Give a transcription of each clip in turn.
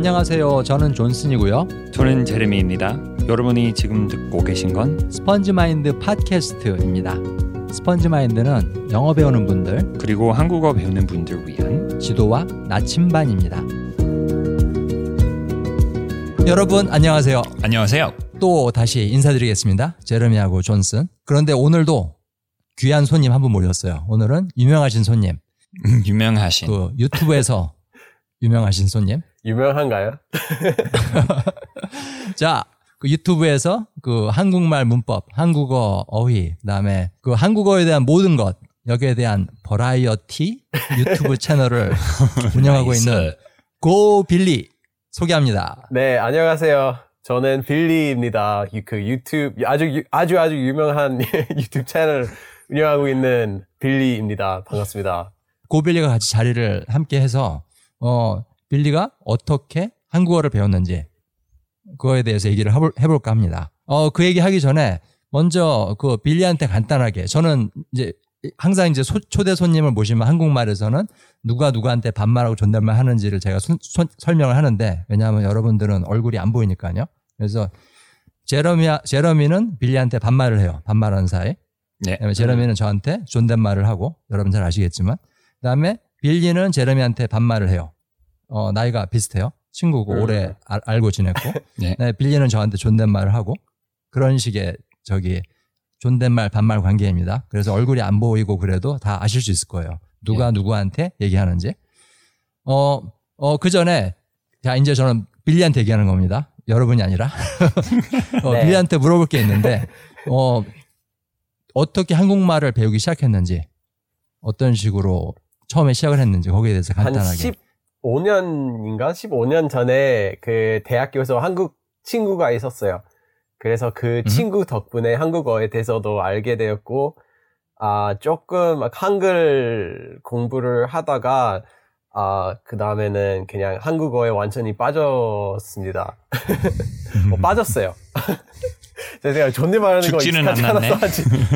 안녕하세요. 저는 존슨이고요. 저는 제레미입니다. 여러분이 지금 듣고 계신 건 스펀지 마인드 팟캐스트입니다. 스펀지 마인드는 영어 배우는 분들, 그리고 한국어 배우는 분들 위한 지도와 나침반입니다. 여러분 안녕하세요. 안녕하세요. 또 다시 인사드리겠습니다. 제레미하고 존슨. 그런데 오늘도 귀한 손님 한 분 모셨어요. 오늘은 유명하신 손님. 음, 유명하신 그 유튜브에서 유명하신 손님. 유명한가요? 자, 그 유튜브에서 그 한국말 문법, 한국어 어휘, 그다음에 그 한국어에 대한 모든 것 여기에 대한 버라이어티 유튜브 채널을 운영하고. 있는 Go Billy 소개합니다. 네, 안녕하세요. 저는 빌리입니다. 유- 그 유튜브 아주 유- 아주 아주 유명한 유튜브 채널 운영하고 있는 빌리입니다. 반갑습니다. 고 빌리가 같이 자리를 함께 해서 어 빌리가 어떻게 한국어를 배웠는지 그거에 대해서 얘기를 해볼, 해볼까 합니다. 어 그 얘기 하기 전에 먼저 그 빌리한테 간단하게 저는 이제 항상 이제 소- 초대 손님을 모시면 한국말에서는 누가 누구한테 반말하고 존댓말 하는지를 제가 손- 손- 설명을 하는데 왜냐하면 여러분들은 얼굴이 안 보이니까요. 그래서 제러미 제러미는 빌리한테 반말을 해요. 반말하는 사이. 네. 그다음에 제러미는 저한테 존댓말을 하고 여러분 잘 아시겠지만 그다음에 빌리는 제러미한테 반말을 해요. 어, 나이가 비슷해요. 친구고 음. 오래 알, 알고 지냈고. 네. 네, 빌리는 저한테 존댓말을 하고 그런 식의 저기 존댓말 반말 관계입니다. 그래서 얼굴이 안 보이고 그래도 다 아실 수 있을 거예요. 누가 예. 누구한테 얘기하는지. 어, 어, 그 전에 자, 이제 저는 빌리한테 얘기하는 겁니다. 여러분이 아니라. 어, 네. 빌리한테 물어볼 게 있는데, 어, 어떻게 한국말을 배우기 시작했는지, 어떤 식으로 처음에 시작을 했는지, 거기에 대해서 한 간단하게. 15년인가 15년 전에 그 대학교에서 한국 친구가 있었어요. 그래서 그 친구 덕분에 한국어에 대해서도 알게 되었고, 아, 조금 막 한글 공부를 하다가, 아, 그 다음에는 그냥 한국어에 완전히 빠졌습니다. 뭐 빠졌어요. 제가 존댓말하는 거 죽지는 않았네.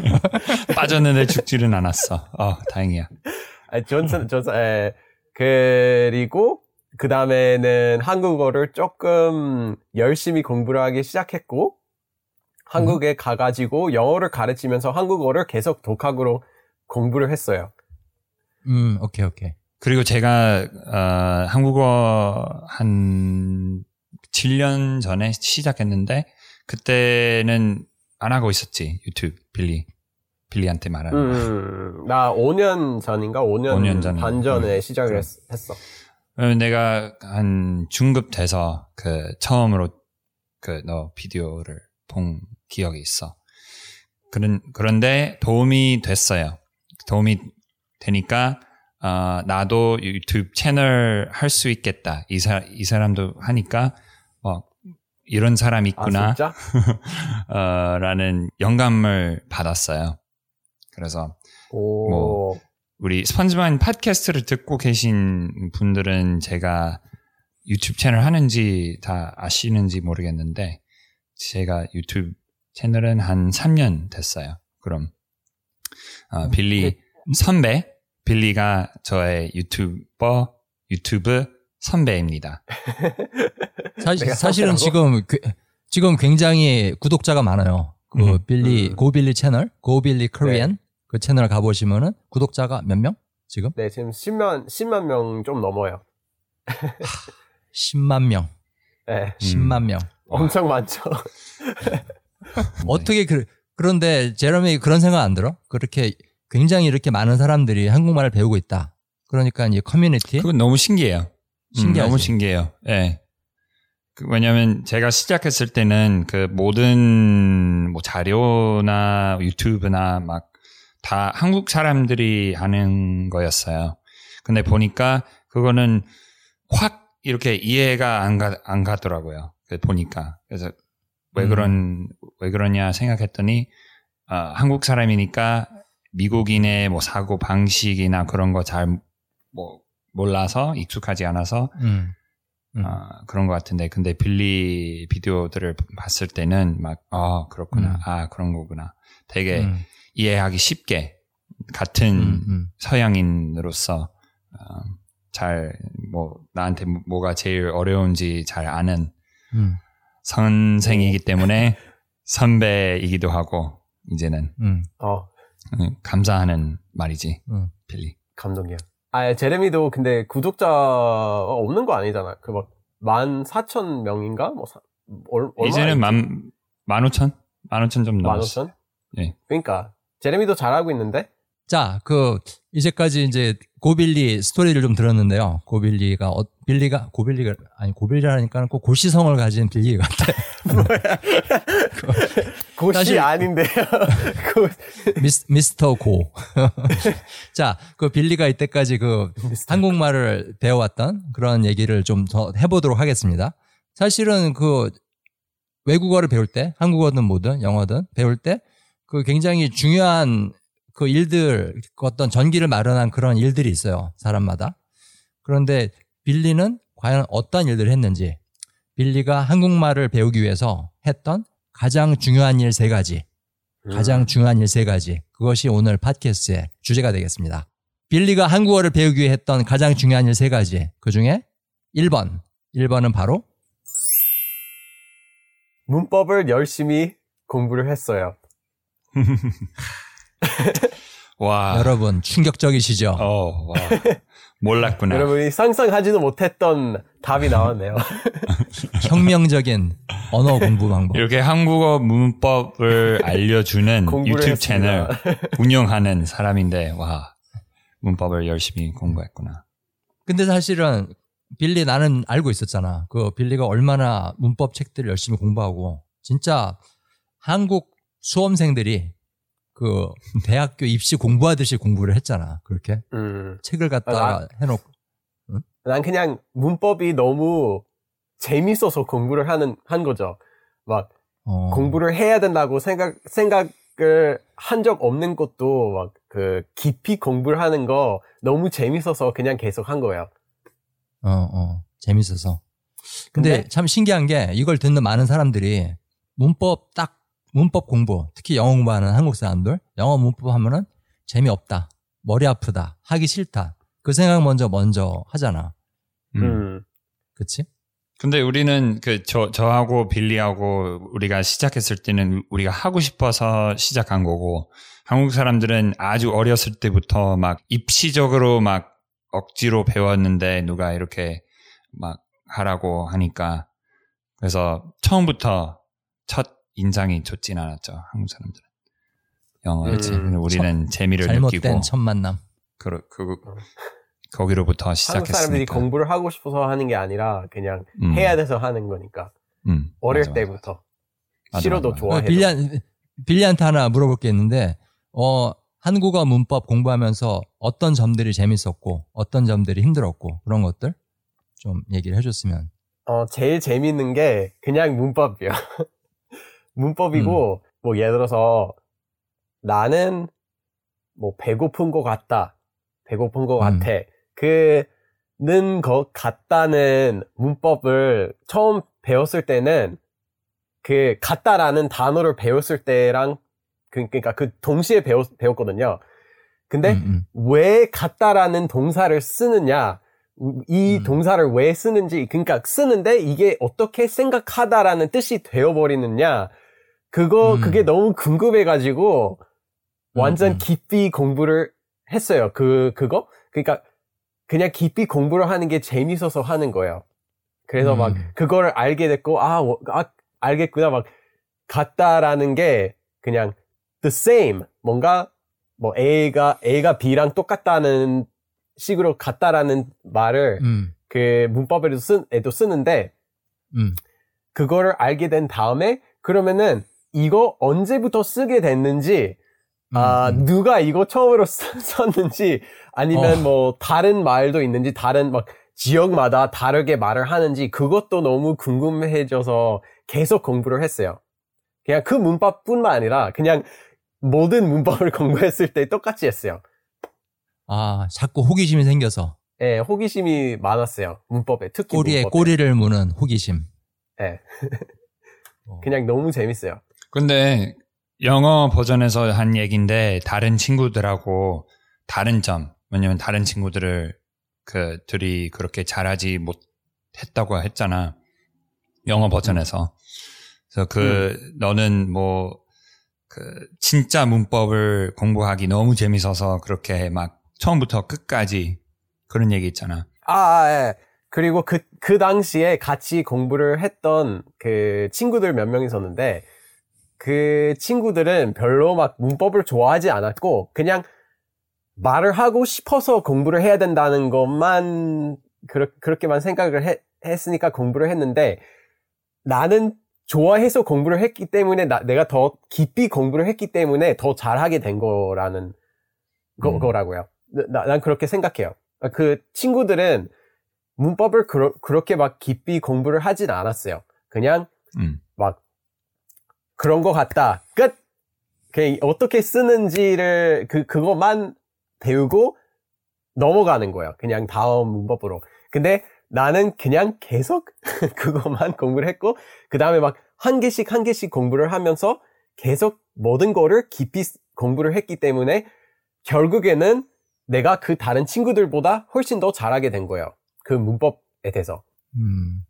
빠졌는데 죽지는 않았어. 어, 다행이야. 아, 존슨, 존슨, 에, 그리고, 그 다음에는 한국어를 조금 열심히 공부를 하기 시작했고, 한국에 가가지고 영어를 가르치면서 한국어를 계속 독학으로 공부를 했어요. 음, 오케이, 오케이. 그리고 제가 어, 한국어 한 7년 전에 시작했는데 그때는 안 하고 있었지 유튜브 빌리 빌리한테 말하는 거. 음, 나 5년 전인가? 5년, 5년 전에. 반 전에 음, 시작을 그래. 했. 왜냐면 내가 한 중급 돼서 그 처음으로 그 너 비디오를 본 기억이 있어. 그런 그런데 도움이 됐어요. 도움이 되니까 어, 나도 유튜브 채널 할 수 있겠다. 이, 사, 이 사람도 하니까 어, 이런 사람 아, 있구나. 진짜? 어, 라는 영감을 받았어요. 그래서 오, 뭐, 우리 스펀지만 팟캐스트를 듣고 계신 분들은 제가 유튜브 채널 하는지 다 아시는지 모르겠는데 제가 유튜브 채널은 한 3년 됐어요. 그럼 어, 빌리 선배 빌리가 저의 유튜버 유튜브 선배입니다. 사실, 선배라고? 지금, 그- 지금 굉장히 구독자가 많아요. 그 음. 빌리, 음. 고빌리 채널, 고빌리 코리안 그 채널 가보시면은 구독자가 몇 명? 지금? 네, 지금 10만, 10만 명 좀 넘어요. 10만 명. 네, 10만 명. 엄청 많죠. 어떻게 그, 그런데 제러미 그런 생각 안 들어? 그렇게 굉장히 이렇게 많은 사람들이 한국말을 배우고 있다. 그러니까 이 커뮤니티 그건 너무 신기해요. 음, 신기하지. 너무 신기해요. 예. 그 왜냐면 제가 시작했을 때는 그 모든 뭐 자료나 유튜브나 막 다 한국 사람들이 하는 거였어요. 근데 보니까 그거는 확 이렇게 이해가 안, 가, 안 가더라고요. 그 보니까. 그래서 왜 음. 그런, 왜 그러냐 생각했더니, 아, 한국 사람이니까 미국인의 뭐 사고 방식이나 그런 거 잘 뭐 몰라서 익숙하지 않아서 음. 음. 아, 그런 것 같은데 근데 빌리 비디오들을 봤을 때는 막아 그렇구나 음. 아 그런 거구나 되게 음. 이해하기 쉽게 같은 음, 음. 서양인으로서 어, 잘뭐 나한테 뭐가 제일 어려운지 잘 아는 음, 선생이기 때문에 선배이기도 하고 이제는 음, 어, 음, 감사하는 말이지 음. 빌리. 감동이야. 아, 제레미도 근데 구독자가 없는 거 아니잖아. 그 막, 만 사천 명인가? 뭐, 사, 얼, 얼마 이제는 만, 만 오천? 만 오천 좀만 넘었어. 오천? 예. 그러니까, 제레미도 잘하고 있는데? 자, 그 이제까지 이제 고빌리 스토리를 좀 들었는데요. 고빌리가 어, 빌리가 고빌리가 아니 고빌리라니까 꼭 골시성을 가진 빌리 같아. 고시 사실- 아닌데요. 고, 미스, 미스터 고. 자, 그 빌리가 이때까지 그 한국말을 배워왔던 그런 얘기를 좀 더 해보도록 하겠습니다. 사실은 그 외국어를 배울 때, 한국어든 뭐든 영어든 배울 때 그 굉장히 중요한 그 일들, 그 어떤 전기를 마련한 그런 일들이 있어요. 사람마다. 그런데 빌리는 과연 어떤 일들을 했는지, 빌리가 한국말을 배우기 위해서 했던 가장 중요한 일 세 가지, 가장 중요한 일 세 가지. 그것이 오늘 팟캐스트의 주제가 되겠습니다. 빌리가 한국어를 배우기 위해 했던 가장 중요한 일 세 가지. 그 중에 1번. 1번은 바로 문법을 열심히 공부를 했어요. 와. 여러분 충격적이시죠? 어, 와. 몰랐구나. 여러분이 상상하지도 못했던 답이 나왔네요. 혁명적인 언어 공부 방법. 이렇게 한국어 문법을 알려주는 유튜브 했습니다. 채널 운영하는 사람인데, 와. 문법을 열심히 공부했구나. 근데 사실은 빌리 나는 알고 있었잖아. 그 빌리가 얼마나 문법 책들을 열심히 공부하고 진짜 한국 수험생들이 그 대학교 입시 공부하듯이 공부를 했잖아. 그렇게 음. 책을 갖다가 해놓고 난 그냥 문법이 너무 재밌어서 공부를 하는, 한 거죠. 막, 어, 공부를 해야 된다고 생각, 생각을 한 적 없는 것도 막 그 깊이 공부를 하는 거 너무 재밌어서 그냥 계속 한 거예요. 어, 어, 재밌어서. 근데, 근데- 참 신기한 게 이걸 듣는 많은 사람들이 문법 딱 문법 공부, 특히 영어 공부하는 한국 사람들, 영어 문법 하면은 재미없다, 머리 아프다, 하기 싫다. 그 생각 먼저 먼저 하잖아. 음. 음. 그치? 근데 우리는 그 저 저하고 빌리하고 우리가 시작했을 때는 우리가 하고 싶어서 시작한 거고 한국 사람들은 아주 어렸을 때부터 막 입시적으로 막 억지로 배웠는데 누가 이렇게 막 하라고 하니까 그래서 처음부터 첫 인상이 좋진 않았죠 한국 사람들은 영어 그렇지. 음, 우리는 재미를 잘못된 느끼고 첫 만남. 그, 그 거기로부터 한국 시작했으니까 사람들이 공부를 하고 싶어서 하는 게 아니라 그냥 음, 해야 돼서 하는 거니까. 음, 어릴 맞아. 때부터. 맞아, 싫어도 맞아. 좋아해도. 빌리한, 빌리한테 하나 물어볼 게 있는데, 어, 한국어 문법 공부하면서 어떤 점들이 재밌었고, 어떤 점들이 힘들었고, 그런 것들 좀 얘기를 해줬으면. 어, 제일 재밌는 게 그냥 문법이요. 문법이고, 뭐 예를 들어서 나는 뭐 배고픈 것 같다. 배고픈 것 음. 같아. 그는 것 같다는 문법을 처음 배웠을 때는 그 같다라는 단어를 배웠을 때랑 그- 그러니까 그 동시에 배웠, 배웠거든요. 근데 음, 음. 왜 같다라는 동사를 쓰느냐, 이 음. 동사를 왜 쓰는지, 그러니까 쓰는데 이게 어떻게 생각하다라는 뜻이 되어버리느냐, 그거, 음. 그게 너무 궁금해가지고, 완전 음. 깊이 공부를 했어요. 그, 그거? 그러니까, 그냥 깊이 공부를 하는 게 재밌어서 하는 거예요. 그래서 막, 음. 그거를 알게 됐고, 아, 워- 아, 알겠구나. 막, 같다라는 게 그냥 the same. 뭔가, 뭐, A가, A가 B랑 똑같다는 식으로 같다라는 말을 음, 그 문법에도 쓰, 에도 쓰는데, 음. 그거를 알게 된 다음에, 그러면은 이거 언제부터 쓰게 됐는지, 아, 음, 음. 누가 이거 처음으로 쓰- 썼는지, 아니면 어. 뭐, 다른 말도 있는지, 다른 막, 지역마다 다르게 말을 하는지, 그것도 너무 궁금해져서 계속 공부를 했어요. 그냥 그 문법뿐만 아니라, 그냥 모든 문법을 공부했을 때 똑같이 했어요. 아, 자꾸 호기심이 생겨서 예, 호기심이 많았어요. 문법에, 특히 꼬리에 문법에. 꼬리를 무는 호기심. 예. 어. 그냥 너무 재밌어요. 근데 영어 버전에서 한 얘기인데 다른 친구들하고 다른 점 왜냐면 다른 친구들을 그들이 그렇게 잘하지 못했다고 했잖아. 영어 버전에서. 그래서 그 너는 뭐 그 진짜 문법을 공부하기 너무 재밌어서 그렇게 막 처음부터 끝까지 그런 얘기 있잖아. 아, 아, 예. 그리고 그, 그 당시에 같이 공부를 했던 그 친구들 몇 명 있었는데, 그 친구들은 별로 막 문법을 좋아하지 않았고, 그냥 말을 하고 싶어서 공부를 해야 된다는 것만, 그렇, 그렇게만 생각을 해- 했으니까 공부를 했는데, 나는 좋아해서 공부를 했기 때문에, 나, 내가 더 깊이 공부를 했기 때문에 더 잘하게 된 거라는 거, 음. 거라고요. 나, 난 그렇게 생각해요. 그 친구들은 문법을 그러, 그렇게 막 깊이 공부를 하진 않았어요. 그냥 음. 막 그런 거 같다. 끝. 어떻게 쓰는지를 그 그것만 배우고 넘어가는 거예요. 그냥 다음 문법으로. 근데 나는 그냥 계속 그것만 공부를 했고 그 다음에 막 한 개씩 한 개씩 공부를 하면서 계속 모든 거를 깊이 공부를 했기 때문에 결국에는 내가 그 다른 친구들보다 훨씬 더 잘하게 된 거예요. 그 문법에 대해서. 음.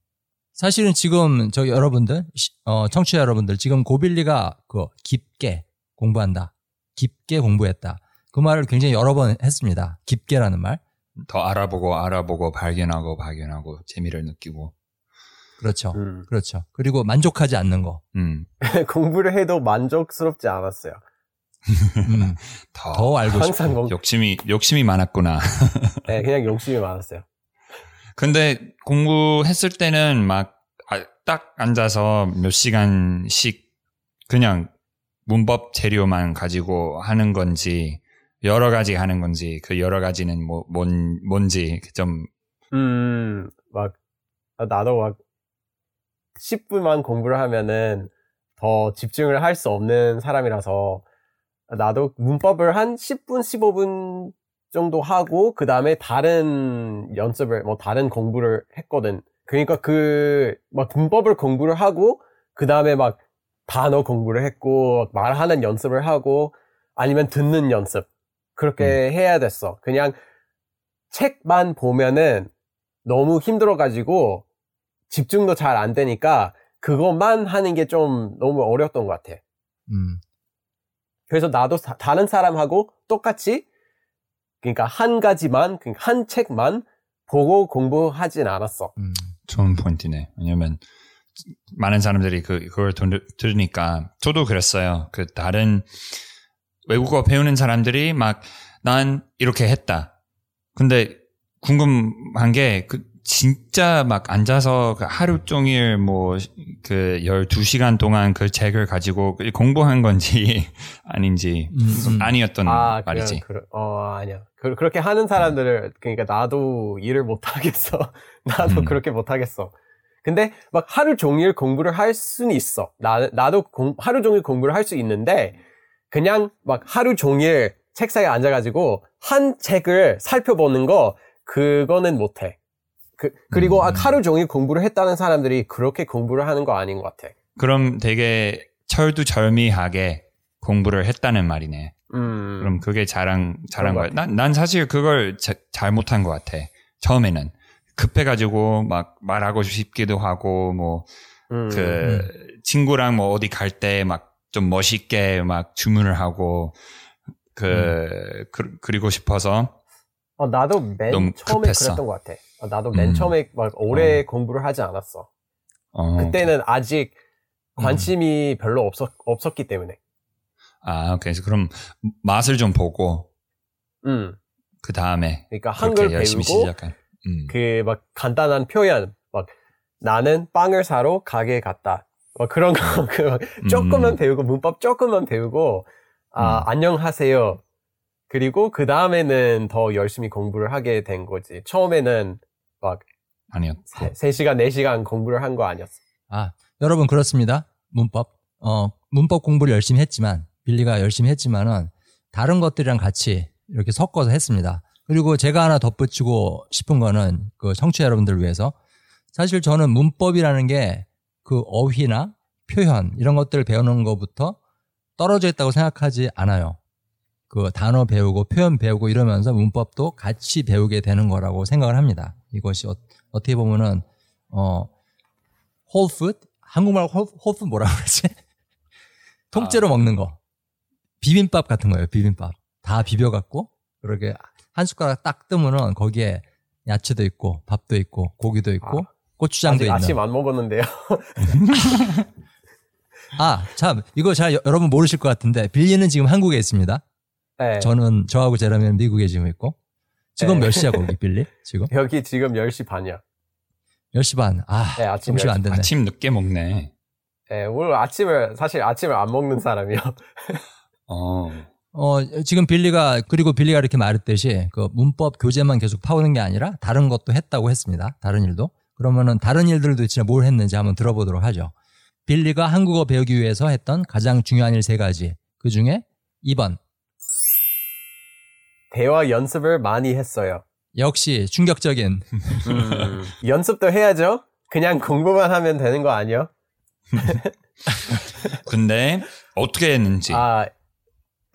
사실은 지금 저 여러분들, 시- 어, 청취자 여러분들, 지금 고빌리가 그 깊게 공부한다. 깊게 공부했다. 그 말을 굉장히 여러 번 했습니다. 깊게라는 말. 더 알아보고 알아보고 발견하고 발견하고 재미를 느끼고. 그렇죠. 음. 그렇죠. 그리고 만족하지 않는 거. 음. 공부를 해도 만족스럽지 않았어요. 음, 더, 더 알고 싶어. 욕심이 욕심이 많았구나. 네, 그냥 욕심이 많았어요. 근데 공부했을 때는 막 딱 앉아서 몇 시간씩 그냥 문법 재료만 가지고 하는 건지 여러 가지 하는 건지 그 여러 가지는 뭐 뭔, 뭔지 좀 음, 막, 아, 나도 막, 10분만 공부를 하면은 더 집중을 할 수 없는 사람이라서, 나도 문법을 한 10분, 15분 정도 하고, 그 다음에 다른 연습을, 뭐, 다른 공부를 했거든. 그러니까 그, 막, 문법을 공부를 하고, 그 다음에 막, 단어 공부를 했고, 말하는 연습을 하고, 아니면 듣는 연습. 그렇게 해야 됐어. 그냥, 책만 보면은 너무 힘들어가지고 집중도 잘 안 되니까 그것만 하는 게 좀 너무 어려웠던 것 같아. 음, 그래서 나도 사- 다른 사람하고 똑같이 그러니까 한 가지만 그러니까 한 책만 보고 공부하진 않았어. 음. 좋은 포인트네. 왜냐면 많은 사람들이 그 그걸 들- 들으니까 저도 그랬어요. 그 다른 외국어 배우는 사람들이 막 난 이렇게 했다. 근데 궁금한 게 그 진짜 막 앉아서 그 하루 종일 뭐 그 12시간 동안 그 책을 가지고 공부한 건지 아닌지 음, 음. 아니었던 아, 말이지. 그냥 그러- 어, 아니야. 그, 그렇게 하는 사람들을, 그러니까 나도 일을 못 하겠어. 나도 음. 그렇게 못 하겠어. 근데 막 하루 종일 공부를 할 수는 있어. 나, 나도 공- 하루 종일 공부를 할 수 있는데, 그냥 막 하루 종일 책상에 앉아 가지고 한 책을 살펴보는 거, 그거는 못 해. 그, 그리고 음. 아, 하루 종일 공부를 했다는 사람들이 그렇게 공부를 하는 거 아닌 것 같아. 그럼 되게 철두철미하게 공부를 했다는 말이네. 음. 그럼 그게 잘한 잘한 거야. 난, 난 사실 그걸 자- 잘못한 것 같아. 처음에는 급해가지고 막 말하고 싶기도 하고 뭐 음. 그 친구랑 뭐 어디 갈 때 막 좀 멋있게 막 주문을 하고 그, 그 그리고 싶어서 어, 나도 맨 처음에 급했어. 그랬던 것 같아. 어, 나도 맨 음. 처음에 막 오래 공부를 하지 않았어. 어, 그때는 아직 음. 관심이 별로 없었, 없었기 때문에. 아 그래서 그럼 맛을 좀 보고 음. 그 다음에 그러니까 한글 열심히 배우고 시작한. 음. 그막 간단한 표현, 막 나는 빵을 사러 가게에 갔다. 막 그런 거, 그 조금만 음. 배우고 문법 조금만 배우고 아 음. 안녕하세요. 그리고 그 다음에는 더 열심히 공부를 하게 된 거지. 처음에는 막 아니었고. 3시간, 4시간 공부를 한 거 아니었어. 아, 여러분 그렇습니다. 문법. 어, 문법 공부를 열심히 했지만 빌리가 열심히 했지만은 다른 것들이랑 같이 이렇게 섞어서 했습니다. 그리고 제가 하나 덧붙이고 싶은 거는 그 청취자 여러분들을 위해서 사실 저는 문법이라는 게 그 어휘나 표현 이런 것들을 배우는 것부터 떨어져 있다고 생각하지 않아요. 그 단어 배우고 표현 배우고 이러면서 문법도 같이 배우게 되는 거라고 생각을 합니다. 이것이 어, 떻게 보면은 어 whole food 한국말 whole, whole food 뭐라 그러지? 통째로 먹는 거. 비빔밥 같은 거예요. 비빔밥. 다 비벼 갖고 그렇게 한 숟가락 딱 뜨면은 거기에 야채도 있고 밥도 있고 고기도 있고 고추장도 아직 있는. 아침 안 먹었는데요. 아, 참 이거 잘 여- 여러분 모르실 것 같은데 빌리는 지금 한국에 있습니다. 네. 저는 저하고 제라미는 미국에 지금 있고. 지금 네. 몇 시야 거기 빌리? 지금 여기 지금 10시 반이야. 10시 반. 아, 네, 아침 점심 안 10시 됐네. 아침 늦게 먹네. 네, 오늘 아침을 사실 아침을 안 먹는 사람이요. 어. 어, 지금 빌리가 그리고 빌리가 이렇게 말했듯이 그 문법 교재만 계속 파오는 게 아니라 다른 것도 했다고 했습니다. 다른 일도. 그러면은 다른 일들도 진짜 뭘 했는지 한번 들어보도록 하죠. 빌리가 한국어 배우기 위해서 했던 가장 중요한 일 세 가지. 그 중에 2번. 대화 연습을 많이 했어요. 역시 충격적인 음, 연습도 해야죠. 그냥 공부만 하면 되는 거 아니요? 근데 어떻게 했는지. 아,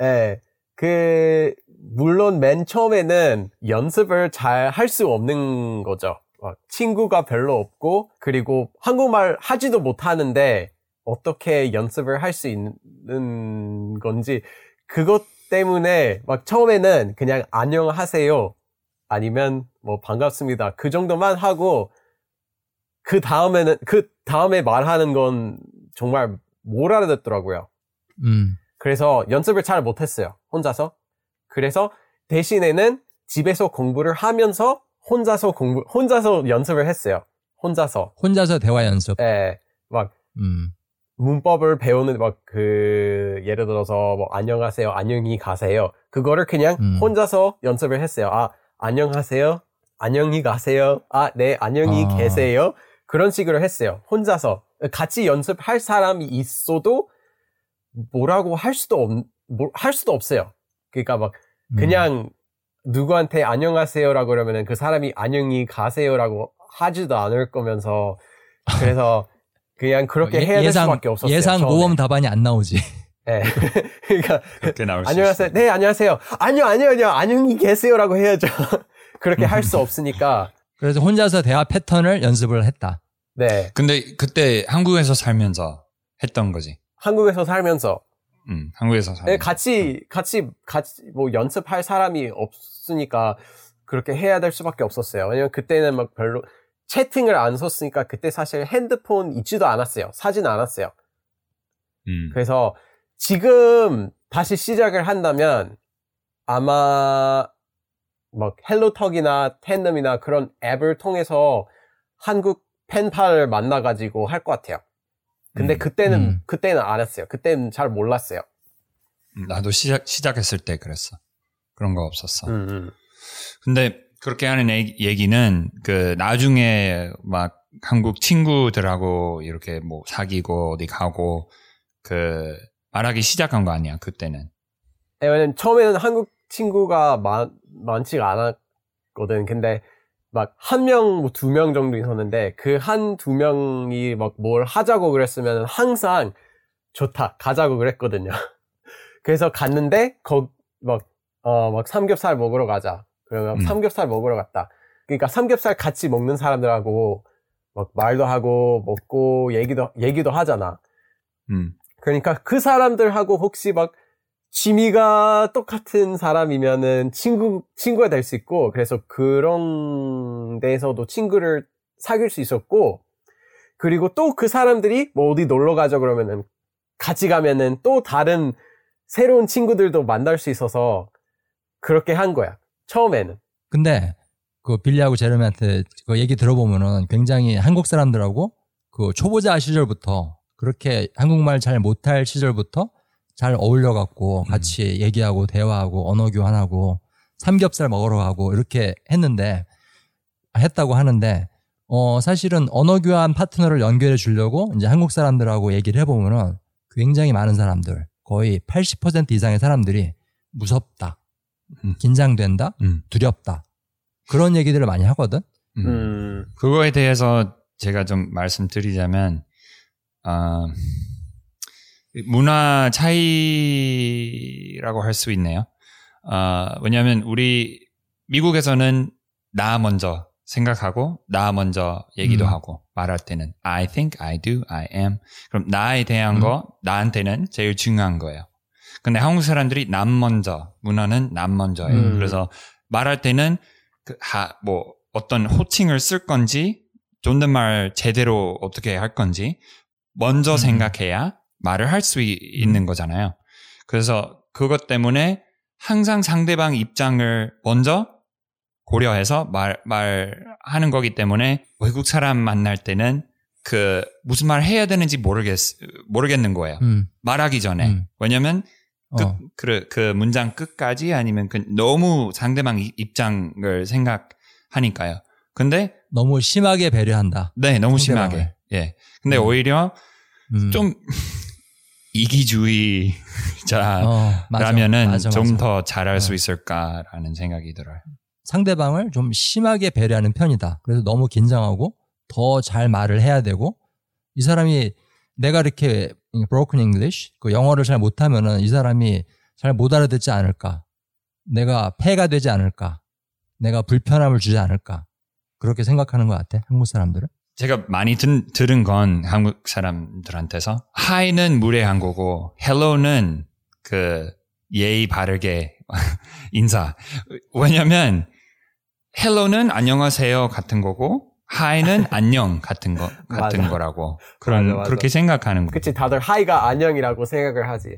예. 그, 물론 맨 처음에는 연습을 잘 할 수 없는 거죠. 어, 친구가 별로 없고, 그리고 한국말 하지도 못하는데, 어떻게 연습을 할 수 있는 건지, 그것 때문에 막 처음에는 그냥 안녕하세요. 아니면 뭐 반갑습니다. 그 정도만 하고, 그 다음에는, 그 다음에 말하는 건 정말 못 알아듣더라고요. 음. 그래서 연습을 잘 못했어요. 혼자서. 그래서 대신에는 집에서 공부를 하면서 혼자서 공부, 혼자서 연습을 했어요. 혼자서. 혼자서 대화 연습. 예, 막 음. 문법을 배우는 막 그 예를 들어서 뭐 안녕하세요, 안녕히 가세요. 그거를 그냥 음. 혼자서 연습을 했어요. 아, 안녕하세요, 안녕히 가세요. 아, 네, 안녕히 아. 계세요. 그런 식으로 했어요. 혼자서 같이 연습할 사람이 있어도 뭐라고 할 수도 없, 뭐, 할 수도 없어요. 그러니까 막 음. 그냥 누구한테 안녕하세요라고 그러면은 그 사람이 안녕히 가세요라고 하지도 않을 거면서 그래서 그냥 그렇게 예- 해야 될 예상, 수밖에 없었어요. 예상 처음에. 모범 답안이 안 나오지. 예. 그러니까 그렇게 나올 수 안녕하세요. 있어. 네, 안녕하세요. 아니요, 아니요, 아니요. 안녕히 계세요라고 해야죠. 그렇게 할 수 없으니까. 그래서 혼자서 대화 패턴을 연습을 했다. 네. 근데 그때 한국에서 살면서 했던 거지. 한국에서 살면서 음, 한국에서 살면서. 네, 같이 같이 같이 뭐 연습할 사람이 없으니까 그렇게 해야 될 수밖에 없었어요. 왜냐면 그때는 막 별로 채팅을 안 썼으니까 그때 사실 핸드폰 있지도 않았어요. 사진 않았어요. 음. 그래서 지금 다시 시작을 한다면 아마 막 헬로톡이나 텐덤이나 그런 앱을 통해서 한국 펜팔을 만나가지고 할 것 같아요. 근데 음. 그때는 음. 그때는 안 했어요. 그때는 잘 몰랐어요. 음, 나도 시작, 시작했을 때 그랬어. 그런 거 없었어. 음, 음. 근데 그렇게 하는 얘- 얘기는 그 나중에 막 한국 친구들하고 이렇게 뭐 사귀고 어디 가고 그 말하기 시작한 거 아니야 그때는. 네, 왜냐면 처음에는 한국 친구가 많, 많지가 않았거든. 근데 막 한 명, 뭐 두 명 정도 있었는데 그 한 두 명이 막 뭘 하자고 그랬으면 항상 좋다, 가자고 그랬거든요. 그래서 갔는데 거, 막, 어, 막 삼겹살 먹으러 가자. 그러면 음. 삼겹살 먹으러 갔다. 그러니까 삼겹살 같이 먹는 사람들하고 막 말도 하고 먹고 얘기도, 얘기도 하잖아. 음. 그러니까 그 사람들하고 혹시 막 취미가 똑같은 사람이면은 친구 친구가 될 수 있고 그래서 그런 데에서도 친구를 사귈 수 있었고 그리고 또 그 사람들이 뭐 어디 놀러 가자 그러면은 같이 가면은 또 다른 새로운 친구들도 만날 수 있어서 그렇게 한 거야 처음에는 근데 그 빌리하고 제르미한테 그 얘기 들어보면은 굉장히 한국 사람들하고 그 초보자 시절부터 그렇게 한국말 잘 못할 시절부터 잘 어울려 갖고 같이 얘기하고 대화하고 언어 교환하고 삼겹살 먹으러 가고 이렇게 했는데 했다고 하는데 어 사실은 언어 교환 파트너를 연결해 주려고 이제 한국 사람들하고 얘기를 해 보면은 굉장히 많은 사람들 거의 80% 이상의 사람들이 무섭다. 음. 긴장된다. 음. 두렵다. 그런 얘기들을 많이 하거든. 음. 음, 그거에 대해서 제가 좀 말씀드리자면 아, 문화 차이라고 할 수 있네요. 어, 왜냐하면 우리 미국에서는 나 먼저 생각하고 나 먼저 얘기도 음. 하고 말할 때는 I think, I do, I am. 그럼 나에 대한 음. 거 나한테는 제일 중요한 거예요. 근데 한국 사람들이 남 먼저 문화는 남 먼저예요. 음. 그래서 말할 때는 그 하, 뭐 어떤 호칭을 쓸 건지 존댓말 제대로 어떻게 할 건지 먼저 음. 생각해야 말을 할 수 있는 거잖아요. 그래서 그것 때문에 항상 상대방 입장을 먼저 고려해서 말, 말하는 거기 때문에 외국 사람 만날 때는 그 무슨 말 해야 되는지 모르겠, 모르겠는 거예요. 음. 말하기 전에. 음. 왜냐면 끝, 어. 그, 그 문장 끝까지 아니면 그 너무 상대방 이- 입장을 생각하니까요. 근데 너무 심하게 배려한다. 네, 너무 상대방을. 심하게. 예. 근데 음. 오히려 음. 좀 이기주의자라면은 어, 맞아. 맞아, 좀 맞아. 더 잘할 어. 수 있을까라는 생각이 들어요. 상대방을 좀 심하게 배려하는 편이다. 그래서 너무 긴장하고 더 잘 말을 해야 되고 이 사람이 내가 이렇게 broken English 그 영어를 잘 못하면은 이 사람이 잘 못 알아듣지 않을까? 내가 폐가 되지 않을까? 내가 불편함을 주지 않을까? 그렇게 생각하는 것 같아 한국 사람들은. 제가 많이 든, 들은 건 한국 사람들한테서 하이는 무례한 거고 헬로는 그 예의 바르게 인사. 왜냐면 헬로는 안녕하세요 같은 거고 하이는 안녕 같은 거 같은 맞아. 거라고 그런 맞아, 맞아. 그렇게 생각하는 거. 그치, 다들 하이가 안녕이라고 생각을 하지.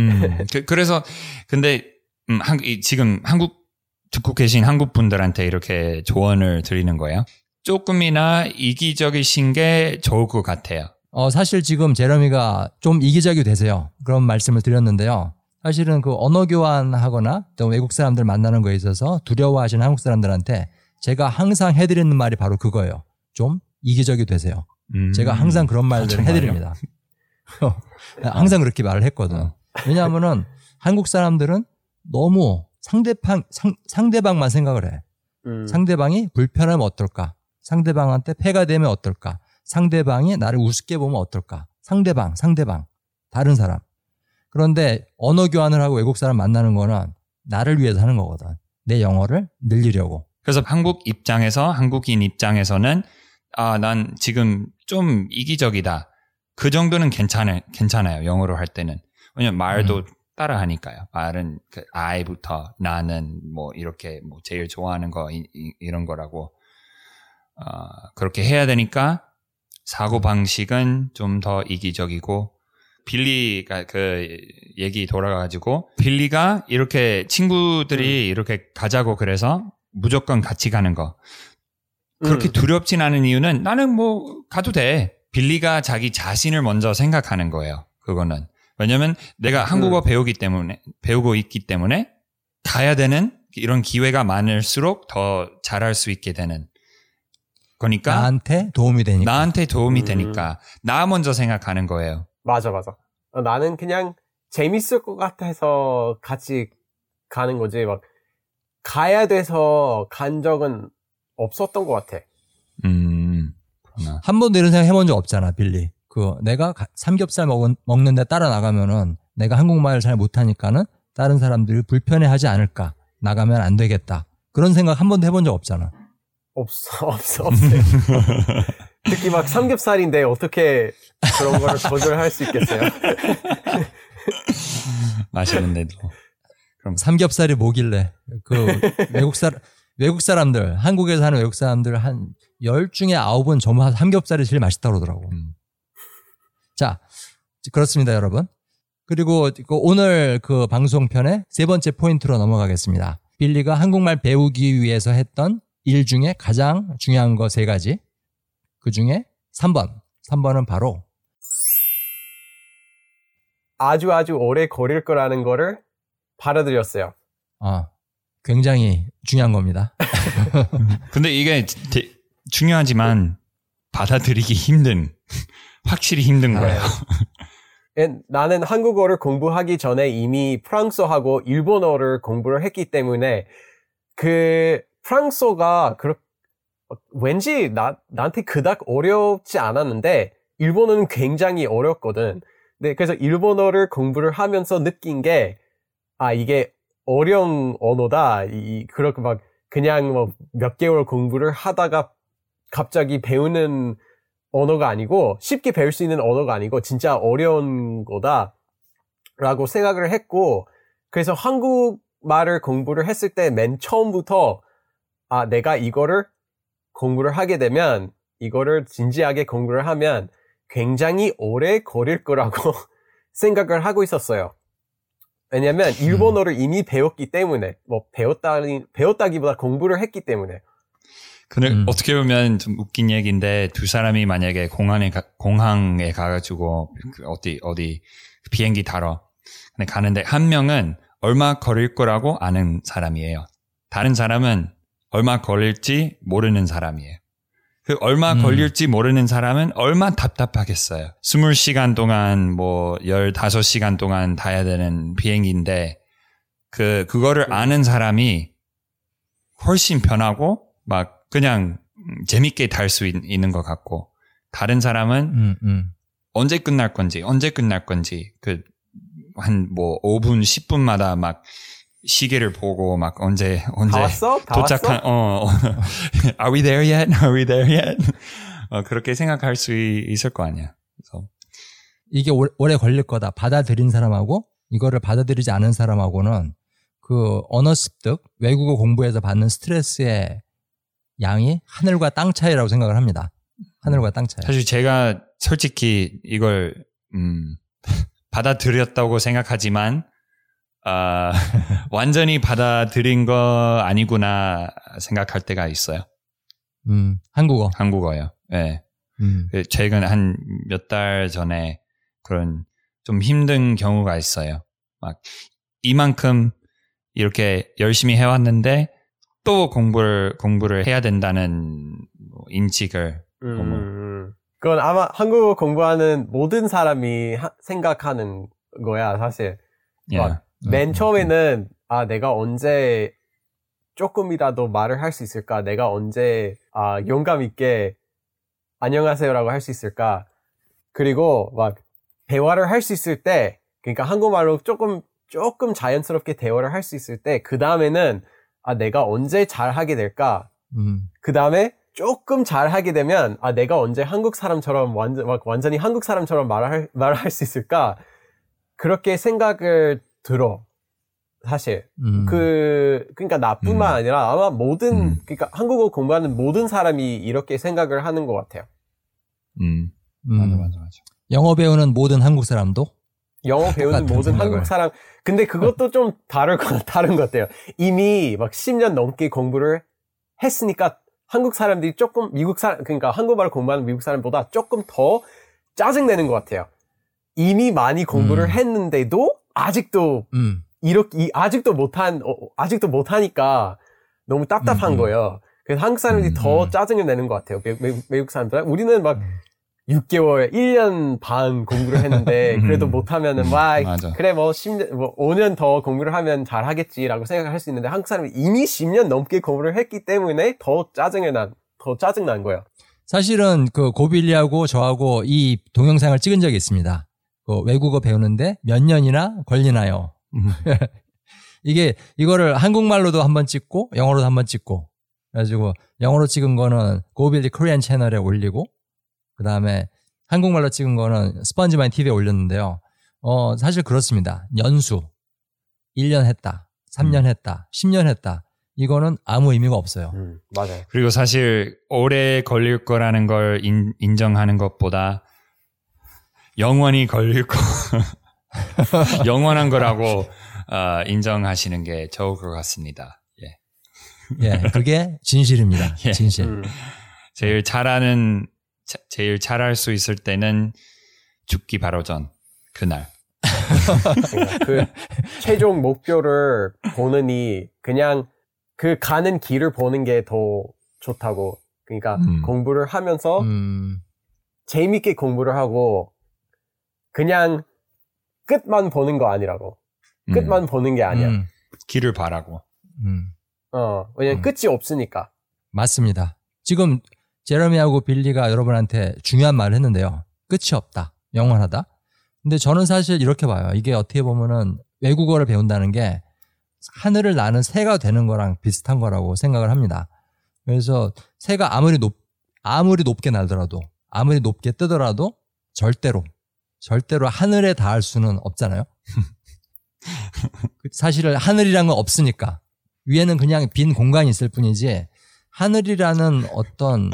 음, 그, 래서 근데 음, 한, 이- 지금 한국 듣고 계신 한국 분들한테 이렇게 조언을 드리는 거예요. 조금이나 이기적이신 게 좋을 것 같아요. 어, 사실 지금 제러미가 좀 이기적이 되세요. 그런 말씀을 드렸는데요. 사실은 그 언어 교환하거나 또 외국 사람들 만나는 거에 있어서 두려워하시는 한국 사람들한테 제가 항상 해드리는 말이 바로 그거예요. 좀 이기적이 되세요. 음. 제가 항상 그런 말들을? 해드립니다. 항상 그렇게 말을 했거든. 어. 왜냐하면은 한국 사람들은 너무 상대방, 상, 상대방만 생각을 해. 음. 상대방이 불편하면 어떨까? 상대방한테 폐가 되면 어떨까? 상대방이 나를 우습게 보면 어떨까? 상대방, 상대방, 다른 사람. 그런데 언어 교환을 하고 외국 사람 만나는 거는 나를 위해서 하는 거거든. 내 영어를 늘리려고. 그래서 한국 입장에서 한국인 입장에서는 아, 난 지금 좀 이기적이다. 그 정도는 괜찮아, 괜찮아요. 영어로 할 때는. 왜냐면 말도 음. 따라 하니까요. 말은 그 I부터 나는 뭐 이렇게 뭐 제일 좋아하는 거 이, 런 거라고 어, 그렇게 해야 되니까 사고 방식은 좀 더 이기적이고 빌리가 그 얘기 돌아가가지고 빌리가 이렇게 친구들이 이렇게 가자고 그래서 무조건 같이 가는 거 그렇게 음. 두렵진 않은 이유는 나는 뭐 가도 돼. 빌리가 자기 자신을 먼저 생각하는 거예요. 그거는. 왜냐면 내가 한국어 음. 배우기 때문에, 배우고 있기 때문에 가야 되는 이런 기회가 많을수록 더 잘할 수 있게 되는 거니까 나한테 도움이 되니까. 나한테 도움이 음. 되니까 나 먼저 생각하는 거예요. 맞아, 맞아. 어, 나는 그냥 재밌을 것 같아서 같이 가는 거지. 막, 가야 돼서 간 적은 없었던 것 같아. 음. 한 번도 이런 생각 해본 적 없잖아, 빌리. 그 내가 가- 삼겹살 먹은, 먹는데 따라 나가면은 내가 한국말을 잘 못하니까는 다른 사람들이 불편해하지 않을까. 나가면 안 되겠다. 그런 생각 한 번도 해본 적 없잖아. 없어, 없어, 없어요. 특히 막 삼겹살인데 어떻게 그런 걸 거절할 수 있겠어요? 맛있는데도. 삼겹살이 뭐길래 그 외국 사람 외국 사람들 한국에 사는 외국 사람들 한 열 중에 아홉은 전부 다 삼겹살이 제일 맛있다고 그러더라고. 음. 자 그렇습니다, 여러분. 그리고 그 오늘 그 방송편의 세 번째 포인트로 넘어가겠습니다. 빌리가 한국말 배우기 위해서 했던 일 중에 가장 중요한 거 세 가지. 그 중에 3번. 3번은 바로 아주 아주 오래 걸릴 거라는 거를 받아들였어요. 아, 굉장히 중요한 겁니다. 근데 이게 되- 중요하지만 받아들이기 힘든, 확실히 힘든 거예요. 예, 나는 한국어를 공부하기 전에 이미 프랑스어하고 일본어를 공부를 했기 때문에 그 프랑스어가 그렇 왠지 나 나한테 그닥 어렵지 않았는데 일본어는 굉장히 어렵거든. 네, 그래서 일본어를 공부를 하면서 느낀 게 아, 이게 어려운 언어다. 이 그렇게 막 그냥 뭐 몇 개월 공부를 하다가 갑자기 배우는 언어가 아니고 쉽게 배울 수 있는 언어가 아니고 진짜 어려운 거다라고 생각을 했고 그래서 한국말을 공부를 했을 때 맨 처음부터 아 내가 이거를 공부를 하게 되면 이거를 진지하게 공부를 하면 굉장히 오래 걸릴 거라고 생각을 하고 있었어요. 왜냐면 일본어를 이미 배웠기 때문에 뭐 배웠다니 배웠다기보다 공부를 했기 때문에 근데 음. 어떻게 보면 좀 웃긴 얘기인데 두 사람이 만약에 공항에 가, 공항에 가가지고 그 어디 어디 비행기 타러 근데 가는데 한 명은 얼마 걸릴 거라고 아는 사람이에요. 다른 사람은 얼마 걸릴지 모르는 사람이에요. 그 얼마 음. 걸릴지 모르는 사람은 얼마 답답하겠어요. 20시간 동안 뭐 15시간 동안 타야 되는 비행기인데 그 그거를 아는 사람이 훨씬 편하고 막 그냥 재밌게 탈 수 있는 것 같고 다른 사람은 음, 음. 언제 끝날 건지 언제 끝날 건지 그 한 뭐 5분 10분마다 막 시계를 보고 막 언제 언제 다 왔어? 다 도착한 왔어? 어, 어 Are we there yet? Are we there yet? 어, 그렇게 생각할 수 있을 거 아니야. 그래서 이게 오- 오래 걸릴 거다. 받아들인 사람하고 이거를 받아들이지 않은 사람하고는 그 언어 습득, 외국어 공부에서 받는 스트레스의 양이 하늘과 땅 차이라고 생각을 합니다. 하늘과 땅 차이. 사실 제가 솔직히 이걸 음, 받아들였다고 생각하지만 아, 완전히 받아들인 거 아니구나 생각할 때가 있어요. 음, 한국어. 한국어요. 예. 음, 그 최근 한 몇 달 전에 그런 좀 힘든 경우가 있어요. 막 이만큼 이렇게 열심히 해왔는데 또 공부를 공부를 해야 된다는 뭐 인식을 음, 어머. 음. 그건 아마 한국어 공부하는 모든 사람이 하- 생각하는 거야 사실. 예. 막 맨 음, 처음에는 아 내가 언제 조금이라도 말을 할 수 있을까? 내가 언제 아 용감 있게 안녕하세요라고 할 수 있을까? 그리고 막 대화를 할 수 있을 때 그러니까 한국말로 조금 조금 자연스럽게 대화를 할 수 있을 때 그 다음에는 아 내가 언제 잘 하게 될까? 음, 그 다음에 조금 잘 하게 되면 아 내가 언제 한국 사람처럼 완전 막 완전히 한국 사람처럼 말할 말할 수 있을까? 그렇게 생각을 들어 사실. 음. 그 그러니까 나뿐만 음. 아니라 아마 모든 음. 그러니까 한국어 공부하는 모든 사람이 이렇게 생각을 하는 것 같아요. 음. 음. 맞아 맞아 맞아. 영어 배우는 모든 한국 사람도 영어 배우는 모든 생각을. 한국 사람. 근데 그것도 좀 다를 것 다른 것 같아요. 이미 막 10년 넘게 공부를 했으니까 한국 사람들이 조금 미국 사람 그러니까 한국말을 공부하는 미국 사람보다 조금 더 짜증 내는 것 같아요. 이미 많이 공부를 음. 했는데도 아직도 음, 이렇게 이- 아직도 못한 어, 아직도 못하니까 너무 답답한 음, 음. 거예요. 그래서 한국 사람들이 음, 더 음. 짜증을 내는 것 같아요. 미, 미, 미국 사람들 우리는 막 음. 6개월, 1년 반 공부를 했는데 그래도 음. 못하면은 와. 그래 뭐 10년 뭐 5년 더 공부를 하면 잘 하겠지라고 생각할 수 있는데 한국 사람이 이미 10년 넘게 공부를 했기 때문에 더 짜증이 난더 짜증 난 거예요. 사실은 그 고빌리하고 저하고 이 동영상을 찍은 적이 있습니다. 그 외국어 배우는데 몇 년이나 걸리나요? 음. 이게 이거를 한국말로도 한 번 찍고 영어로도 한 번 찍고 그래가지고 영어로 찍은 거는 고빌리 코리안 채널에 올리고 그 다음에 한국말로 찍은 거는 스펀지마인 TV에 올렸는데요. 어 사실 그렇습니다. 연수 1년 했다, 3년 했다, 10년 했다. 이거는 아무 의미가 없어요. 음, 맞아요. 그리고 사실 오래 걸릴 거라는 걸 인, 인정하는 것보다 영원히 걸릴 거 영원한 거라고 어, 인정하시는 게 좋을 것 같습니다. 예. 예, 그게 진실입니다. 예. 진실. 음, 제일 잘하는 자- 제일 잘할 수 있을 때는 죽기 바로 전 그날. 그 최종 목표를 보느니 그냥 그 가는 길을 보는 게 더 좋다고. 그러니까 음. 공부를 하면서 음, 재밌게 공부를 하고 그냥 끝만 보는 거 아니라고. 음, 끝만 보는 게 아니야. 음, 길을 바라고. 음. 어, 왜냐면 음. 끝이 없으니까. 맞습니다. 지금 제러미하고 빌리가 여러분한테 중요한 말을 했는데요. 끝이 없다. 영원하다. 근데 저는 사실 이렇게 봐요. 이게 어떻게 보면은 외국어를 배운다는 게 하늘을 나는 새가 되는 거랑 비슷한 거라고 생각을 합니다. 그래서 새가 아무리 높 아무리 높게 날더라도 아무리 높게 뜨더라도 절대로 절대로 하늘에 닿을 수는 없잖아요. 사실은 하늘이란 건 없으니까 위에는 그냥 빈 공간이 있을 뿐이지 하늘이라는 어떤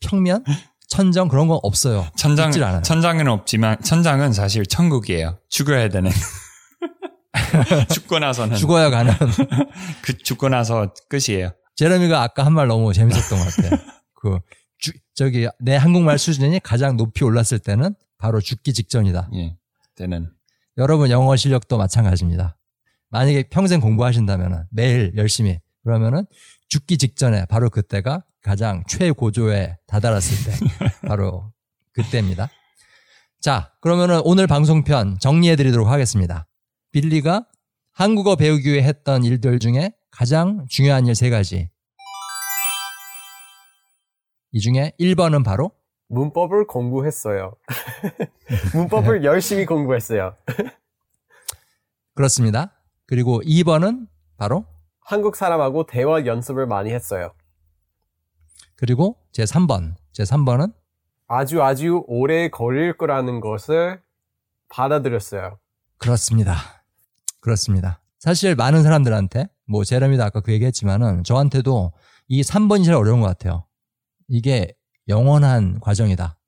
평면, 천정 그런 건 없어요. 천장. 천장은 없지만 천장은 사실 천국이에요. 죽어야 되는. 죽고 나서는 죽어야 가는. 그 죽고 나서 끝이에요. 제레미가 아까 한 말 너무 재밌었던 것 같아요. 그 주- 저기 내 한국말 수준이 가장 높이 올랐을 때는 바로 죽기 직전이다. 예. 때는 여러분 영어 실력도 마찬가지입니다. 만약에 평생 공부하신다면 매일 열심히 그러면은 죽기 직전에 바로 그때가 가장 최고조에 다다랐을 때 바로 그때입니다. 자, 그러면은 오늘 방송편 정리해 드리도록 하겠습니다. 빌리가 한국어 배우기 위해 했던 일들 중에 가장 중요한 일 세 가지. 이 중에 1번은 바로 문법을 공부했어요. 문법을 열심히 공부했어요. 그렇습니다. 그리고 2번은 바로 한국 사람하고 대화 연습을 많이 했어요. 그리고 제 3번. 제 3번은 아주 아주 오래 걸릴 거라는 것을 받아들였어요. 그렇습니다. 그렇습니다. 사실 많은 사람들한테 뭐 제레미도 아까 그 얘기했지만은 저한테도 이 3번이 제일 어려운 것 같아요. 이게 영원한 과정이다.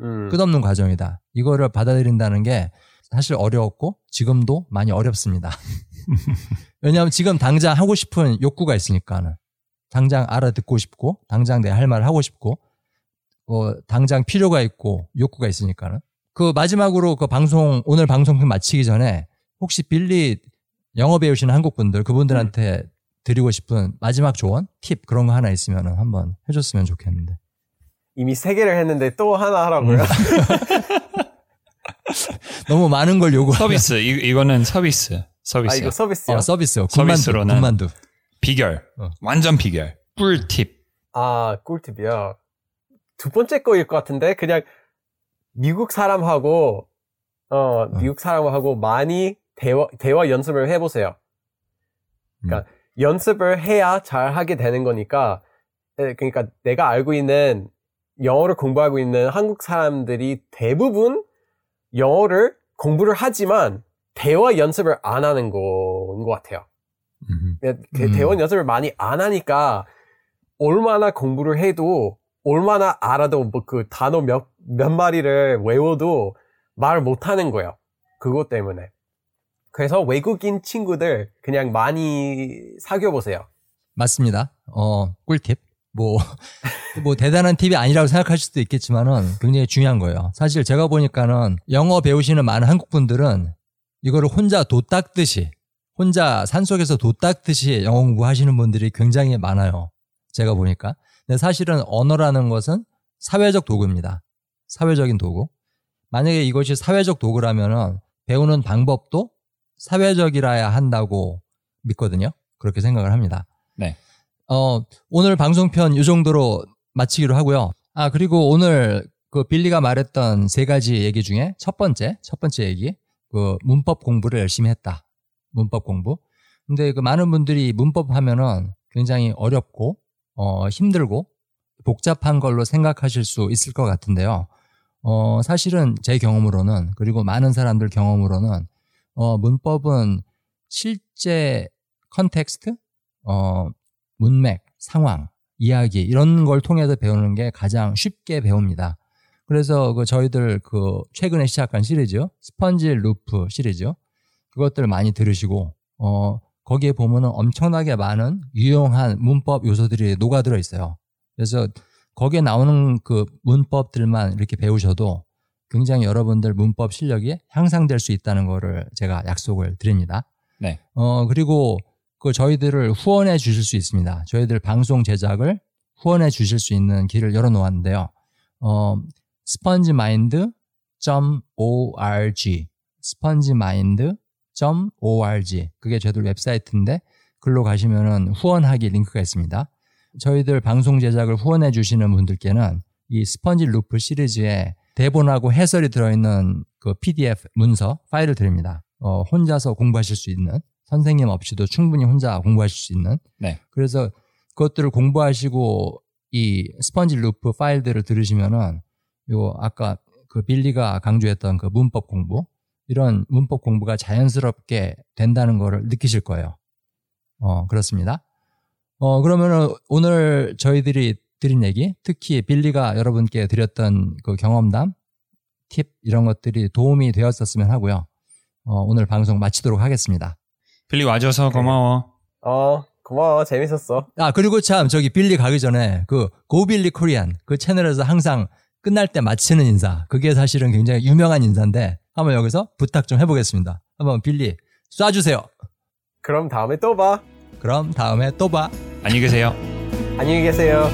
음, 끝없는 과정이다. 이거를 받아들인다는 게 사실 어려웠고 지금도 많이 어렵습니다. 왜냐하면 지금 당장 하고 싶은 욕구가 있으니까는 당장 알아듣고 싶고 당장 내 할 말을 하고 싶고 어, 당장 필요가 있고 욕구가 있으니까는 그 마지막으로 그 방송 오늘 방송 마치기 전에 혹시 빌리 영어 배우시는 한국 분들 그분들한테 드리고 싶은 마지막 조언 팁 그런 거 하나 있으면 한번 해줬으면 좋겠는데 이미 세 개를 했는데 또 하나 하라고요. 너무 많은 걸 요구 서비스 이, 이거는 서비스 서비스 아 이거 서비스요? 어, 서비스요. 군만두. 서비스로는 군만두. 비결 어. 완전 비결 꿀팁 아 꿀팁이요. 두 번째 거일 것 같은데 그냥 미국 사람하고 어 미국 사람하고 많이 대화 대화 연습을 해보세요. 그러니까 연습을 해야 잘 하게 되는 거니까 에, 그러니까 내가 알고 있는 영어를 공부하고 있는 한국 사람들이 대부분 영어를 공부를 하지만 대화 연습을 안 하는 거인 것 같아요. 음. 그 음. 대화 연습을 많이 안 하니까 얼마나 공부를 해도 얼마나 알아도 뭐 그 단어 몇, 몇 마리를 외워도 말을 못 하는 거예요. 그것 때문에. 그래서 외국인 친구들 그냥 많이 사귀어 보세요. 맞습니다. 어, 꿀팁. 뭐, 뭐 대단한 팁이 아니라고 생각하실 수도 있겠지만은 굉장히 중요한 거예요. 사실 제가 보니까는 영어 배우시는 많은 한국 분들은 이거를 혼자 도 닦듯이 혼자 산속에서 도 닦듯이 영어 공부하시는 분들이 굉장히 많아요. 제가 보니까. 근데 사실은 언어라는 것은 사회적 도구입니다. 사회적인 도구. 만약에 이것이 사회적 도구라면은 배우는 방법도 사회적이라야 한다고 믿거든요. 그렇게 생각을 합니다. 네. 어, 오늘 방송편 이 정도로 마치기로 하고요. 아, 그리고 오늘 그 빌리가 말했던 세 가지 얘기 중에 첫 번째, 첫 번째 얘기. 그 문법 공부를 열심히 했다. 문법 공부. 근데 그 많은 분들이 문법 하면은 굉장히 어렵고, 어, 힘들고, 복잡한 걸로 생각하실 수 있을 것 같은데요. 어, 사실은 제 경험으로는, 그리고 많은 사람들 경험으로는, 어, 문법은 실제 context, 어, 문맥, 상황, 이야기 이런 걸 통해서 배우는 게 가장 쉽게 배웁니다. 그래서 그 저희들 그 최근에 시작한 시리즈 스펀지 루프 시리즈 그것들 많이 들으시고 어 거기에 보면은 엄청나게 많은 유용한 문법 요소들이 녹아들어 있어요. 그래서 거기에 나오는 그 문법들만 이렇게 배우셔도 굉장히 여러분들 문법 실력이 향상될 수 있다는 거를 제가 약속을 드립니다. 네. 어 그리고 그 저희들을 후원해 주실 수 있습니다. 저희들 방송 제작을 후원해 주실 수 있는 길을 열어 놓았는데요. 어, spongemind.org spongemind.org 그게 저희들 웹사이트인데 글로 가시면은 후원하기 링크가 있습니다. 저희들 방송 제작을 후원해 주시는 분들께는 이 Sponge Loop 시리즈에 대본하고 해설이 들어있는 그 PDF 문서 파일을 드립니다. 어, 혼자서 공부하실 수 있는 선생님 없이도 충분히 혼자 공부하실 수 있는. 네. 그래서 그것들을 공부하시고 이 스펀지 루프 파일들을 들으시면은 요 아까 그 빌리가 강조했던 그 문법 공부 이런 문법 공부가 자연스럽게 된다는 거를 느끼실 거예요. 어, 그렇습니다. 어, 그러면은 오늘 저희들이 드린 얘기, 특히 빌리가 여러분께 드렸던 그 경험담, 팁 이런 것들이 도움이 되었었으면 하고요. 어, 오늘 방송 마치도록 하겠습니다. 빌리 와줘서 고마워. 어, 고마워. 재밌었어. 아, 그리고 참, 저기 빌리 가기 전에 그 고빌리 코리안 그 채널에서 항상 끝날 때 마치는 인사. 그게 사실은 굉장히 유명한 인사인데 한번 여기서 부탁 좀 해보겠습니다. 한번 빌리 쏴주세요. 그럼 다음에 또 봐. 그럼 다음에 또 봐. 안녕히 계세요. 안녕히 계세요.